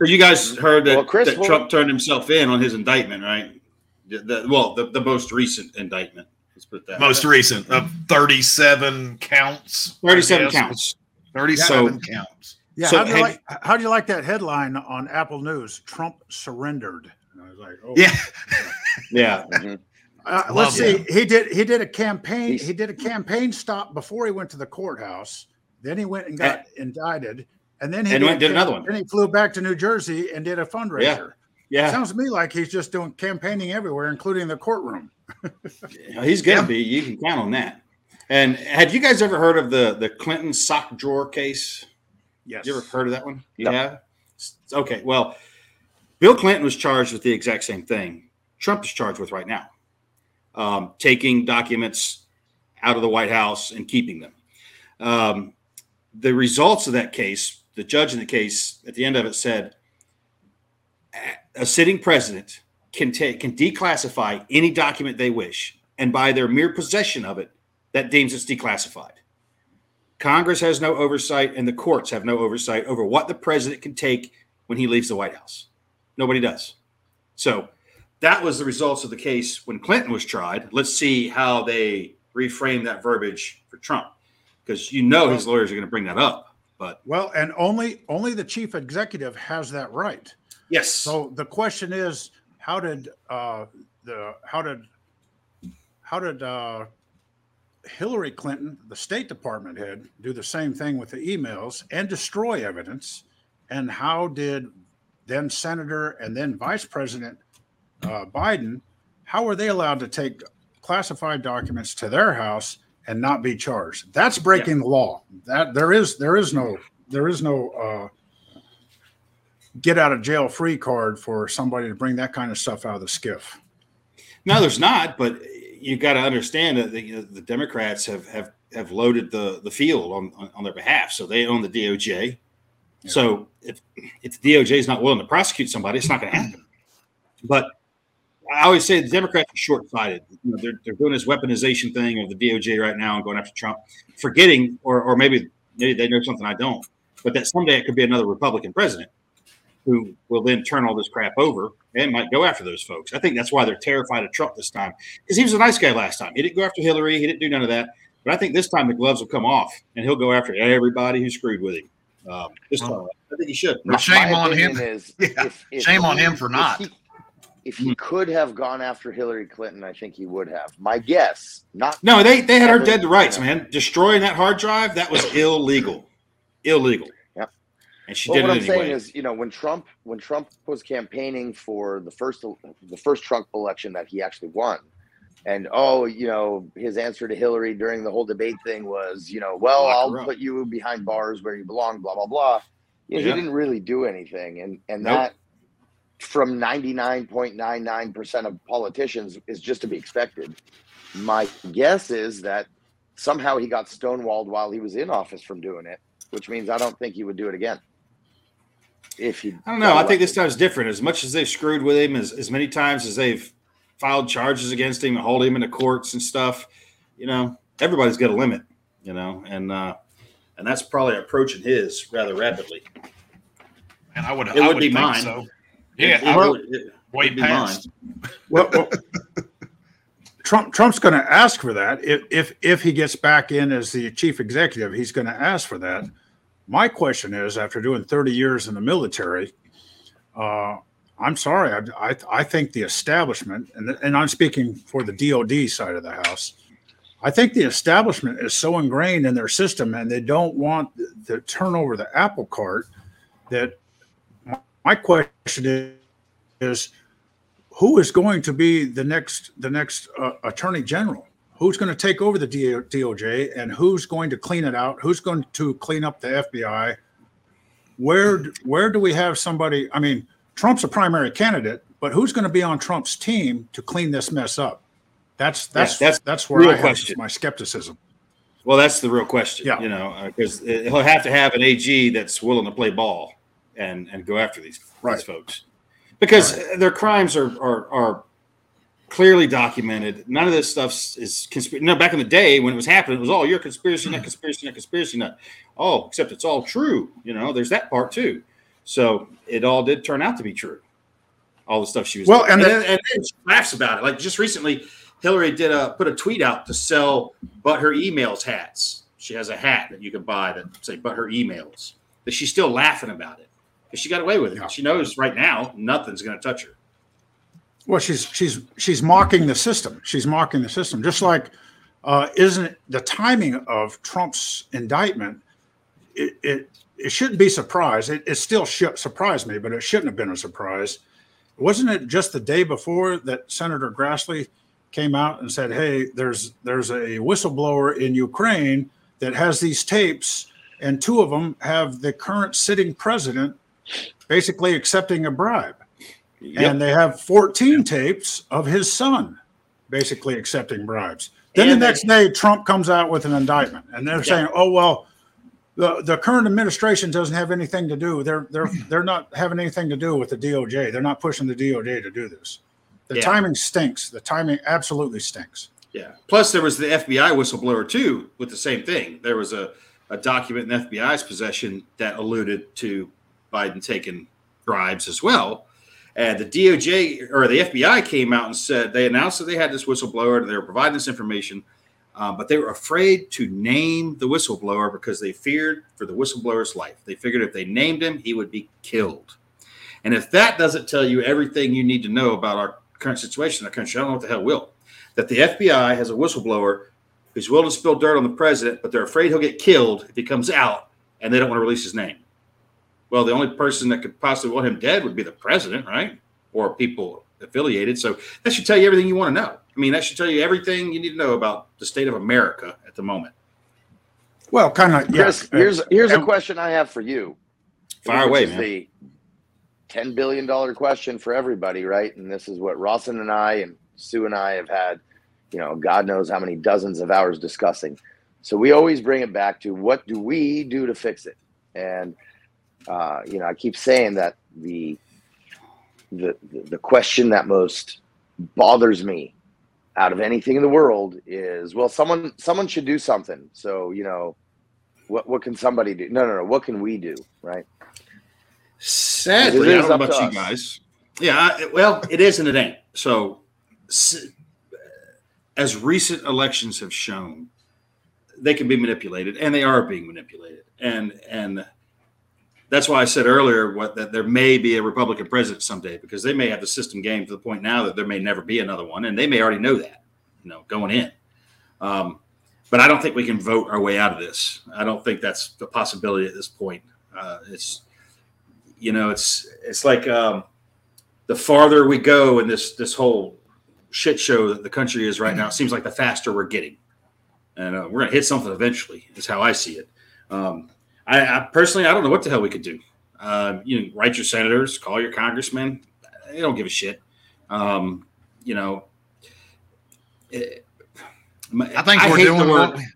So you guys heard that, Well, Chris, that well- Trump turned himself in on his indictment, right? The, the- well, the, the most recent indictment. Let's put that Most way. recent of 37 counts. 37 counts. 37 counts. Yeah, So how do you have- like how do you like that headline on Apple News? Trump surrendered. And I was like, oh, Yeah. Yeah. Mhm. Uh, let's see. that. He did. He did a campaign. He's- He did a campaign stop before he went to the courthouse. Then he went and got indicted, and then he And went did another one. Then he flew back to New Jersey and did a fundraiser. Yeah. Sounds to me like he's just doing campaigning everywhere, including the courtroom. He's going to Yeah. be. You can count on that. And have you guys ever heard of the, the Clinton sock drawer case? Yes. You ever heard of that one? No. Yeah. Okay. Well, Bill Clinton was charged with the exact same thing Trump is charged with right now um, taking documents out of the White House and keeping them. Um, the results of that case, the judge in the case at the end of it said a sitting president can take can declassify any document they wish, and by their mere possession of it, that deems it's declassified. Congress has no oversight, and the courts have no oversight over what the president can take when he leaves the White House. Nobody does. So that was the results of the case when Clinton was tried. Let's see how they reframe that verbiage for Trump, because you know his lawyers are going to bring that up. But Well, and only only the chief executive has that right. yes, So the question is, how did uh, the how did how did uh, Hillary Clinton, the State Department head, do the same thing with the emails and destroy evidence? And how did then Senator and then Vice President uh, Biden? How were they allowed to take classified documents to their house and not be charged? That's breaking the law. That there is there is no there is no. Uh, get out of jail free card for somebody to bring that kind of stuff out of the SCIF. No, there's not. But you got to understand that the, you know, the Democrats have have have loaded the the field on, on on their behalf, so they own the DOJ. So if if the DOJ is not willing to prosecute somebody, it's not going to happen. But I always say the Democrats are short sighted. You know, they're they're doing this weaponization thing of the DOJ right now and going after Trump, forgetting, or or maybe maybe they know something I don't, but that someday it could be another Republican president who will then turn all this crap over and might go after those folks. I think that's why they're terrified of Trump this time because he was a nice guy last time. He didn't go after Hillary. He didn't do none of that. But I think this time the gloves will come off and he'll go after everybody who screwed with him. Um, this time, I think he should. Well, shame on him. Is Yeah, if, if shame on him for if not. he- If he hmm. could have gone after Hillary Clinton, I think he would have. My guess, not No, they they had her dead to rights, man. Destroying that hard drive that was illegal, illegal. Yeah, And she Well, did what it I'm saying is, you know, when Trump when Trump was campaigning for the first the first Trump election that he actually won, and oh, you know, his answer to Hillary during the whole debate thing was, you know, well, I'll put you behind bars where you belong, blah blah blah. You know, Yeah. He didn't really do anything, and and Nope. that from 99.99 percent of politicians is just to be expected. My guess is that somehow he got stonewalled while he was in office from doing it, which means I don't think he would do it again. If he, I don't know. I think this time's different. As much as they've screwed with him, as, as many times as they've filed charges against him and hold him in the courts and stuff, you know, everybody's got a limit, you know, and uh, and that's probably approaching his rather rapidly. And I would, It I would would be think mine. so. It- Yeah, it I would- would it way would be mine. past. Well, well, Trump Trump's going to ask for that if if if he gets back in as the chief executive, he's going to ask for that. My question is, after doing 30 years in the military, uh, I'm sorry, I, I I think the establishment, and and I'm speaking for the DoD side of the house. I think the establishment is so ingrained in their system, and they don't want to turn over the apple cart. That my, question is, is who is going to be the next the next uh, attorney general? Who's going to take over the doj and who's going to clean it out? Who's going to clean up the fbi where where do we have somebody i mean trump's a primary candidate but who's going to be on trump's team to clean this mess up? That's that's that's that's, where i have my skepticism. Well, that's the real question. Yeah. You know, because he'll have to have an AG that's willing to play ball and and go after these Right. these folks because their crimes are, are are clearly documented. None of this stuff is conspiracy. No, back in the day when it was happening, it was all you're a conspiracy nut, mm-hmm. conspiracy nut, conspiracy nut. Oh, except it's all true. You know, there's that part too. So it all did turn out to be true. All the stuff she was Well, doing. and then, and then she laughs about it. Like just recently, Hillary did a put a tweet out to sell but her emails hats. She has a hat that you can buy that say but her emails. But she's still laughing about it because she got away with it. Yeah. She knows right now nothing's going to touch her. Well, she's she's she's mocking the system. She's mocking the system. Just like, uh, isn't the timing of Trump's indictment? It it, it shouldn't be surprised. It, it still should surprise me, but it shouldn't have been a surprise. Wasn't it just the day before that Senator Grassley came out and said, "Hey, there's there's a whistleblower in Ukraine that has these tapes, and two of them have the current sitting president basically accepting a bribe." and they have 14 tapes of his son basically accepting bribes. Then And the they- next day, Trump comes out with an indictment, and they're saying, "Oh well, the the current administration doesn't have anything to do. They're they're they're not having anything to do with the DOJ. They're not pushing the DOJ to do this. The Yeah. timing stinks. The timing absolutely stinks." Yeah. Plus, there was the FBI whistleblower too, with the same thing. There was a, a document in FBI's possession that alluded to Biden taking bribes as well. And the DOJ or the FBI came out and said they announced that they had this whistleblower, and they were providing this information, um, but they were afraid to name the whistleblower because they feared for the whistleblower's life. They figured if they named him, he would be killed. And if that doesn't tell you everything you need to know about our current situation in our country, I don't know what the hell will that the FBI has a whistleblower who's willing to spill dirt on the president, but they're afraid he'll get killed if he comes out and they don't want to release his name. Well, the only person that could possibly want him dead would be the president, right? Or people affiliated. So that should tell you everything you want to know. I mean, that should tell you everything you need to know about the state of America at the moment. Well, kind of. Chris, yeah. here's here's a question I have for you. Fire away, man. The ten billion dollar question for everybody, right? And this is what Rawson and I and Sue and I have had, you know, God knows how many dozens of hours discussing. So we always bring it back to what do we do to fix it? And uh, you know, I keep saying that the the the question that most bothers me out of anything in the world is well someone someone should do something so you know what what can somebody do no no no what can we do right Sadly, I don't know about you us. guys. Yeah, I, well, it is and it ain't. So, as recent elections have shown, they can be manipulated, and they are being manipulated. And and that's why I said earlier what that there may be a Republican president someday because they may have the system game to the point now that there may never be another one, and they may already know that, you know, going in. Um, but I don't think we can vote our way out of this. I don't think that's the possibility at this point. Uh, it's you know it's it's like um, the farther we go in this this whole shit show that the country is right now it seems like the faster we're getting and uh, we're gonna hit something eventually is how i see it um, I, I personally i don't know what the hell we could do um, you know write your senators call your congressmen they don't give a shit um, you know it- I think we're hate the doing word- what we,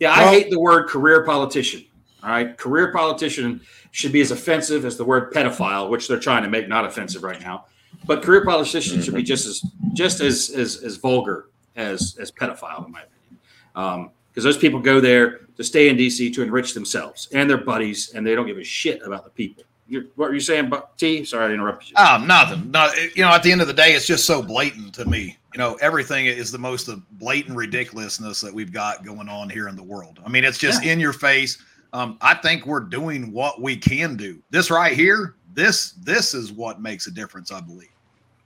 yeah, I Well- hate the word career politician. All right. Career politician should be as offensive as the word pedophile, which they're trying to make not offensive right now. But career politician should be just as just as as, as vulgar as as pedophile, in my opinion. Because those people go there to stay in DC to enrich themselves and their buddies, and they don't give a shit about the people. You're, what were you saying, Buck T? Sorry, I interrupted you. oh, nothing. No, you know, at the end of the day, it's just so blatant to me. You know, everything is the most blatant ridiculousness that we've got going on here in the world. I mean, it's just in your face. Um, I think we're doing what we can do. This right here, this this is what makes a difference, I believe.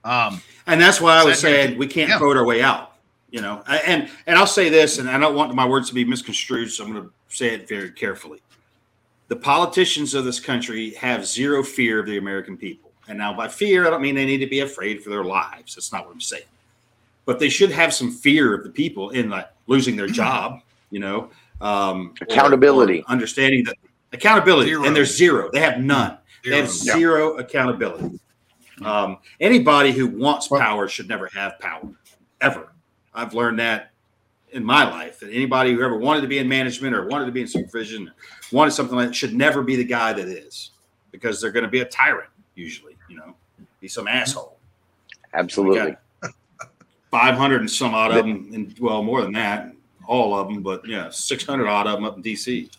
Um, And that's why I was saying we can't Yeah. vote our way out. You know, and and I'll say this, and I don't want my words to be misconstrued, so I'm going to say it very carefully. The politicians of this country have zero fear of the American people. And now, by fear, I don't mean they need to be afraid for their lives. That's not what I'm saying. But they should have some fear of the people in like losing their job. You know, um, Accountability. or understanding that accountability, Zero. and there's zero. They have none. They have zero. zero accountability. Um, anybody who wants power should never have power, ever. I've learned that in my life. That anybody who ever wanted to be in management or wanted to be in supervision, wanted something like that, should never be the guy that is, because they're going to be a tyrant usually. You know, be some mm-hmm. asshole. absolutely Five hundred and some odd of them, and well, more than that, all of them, but yeah, six hundred odd of them up in DC.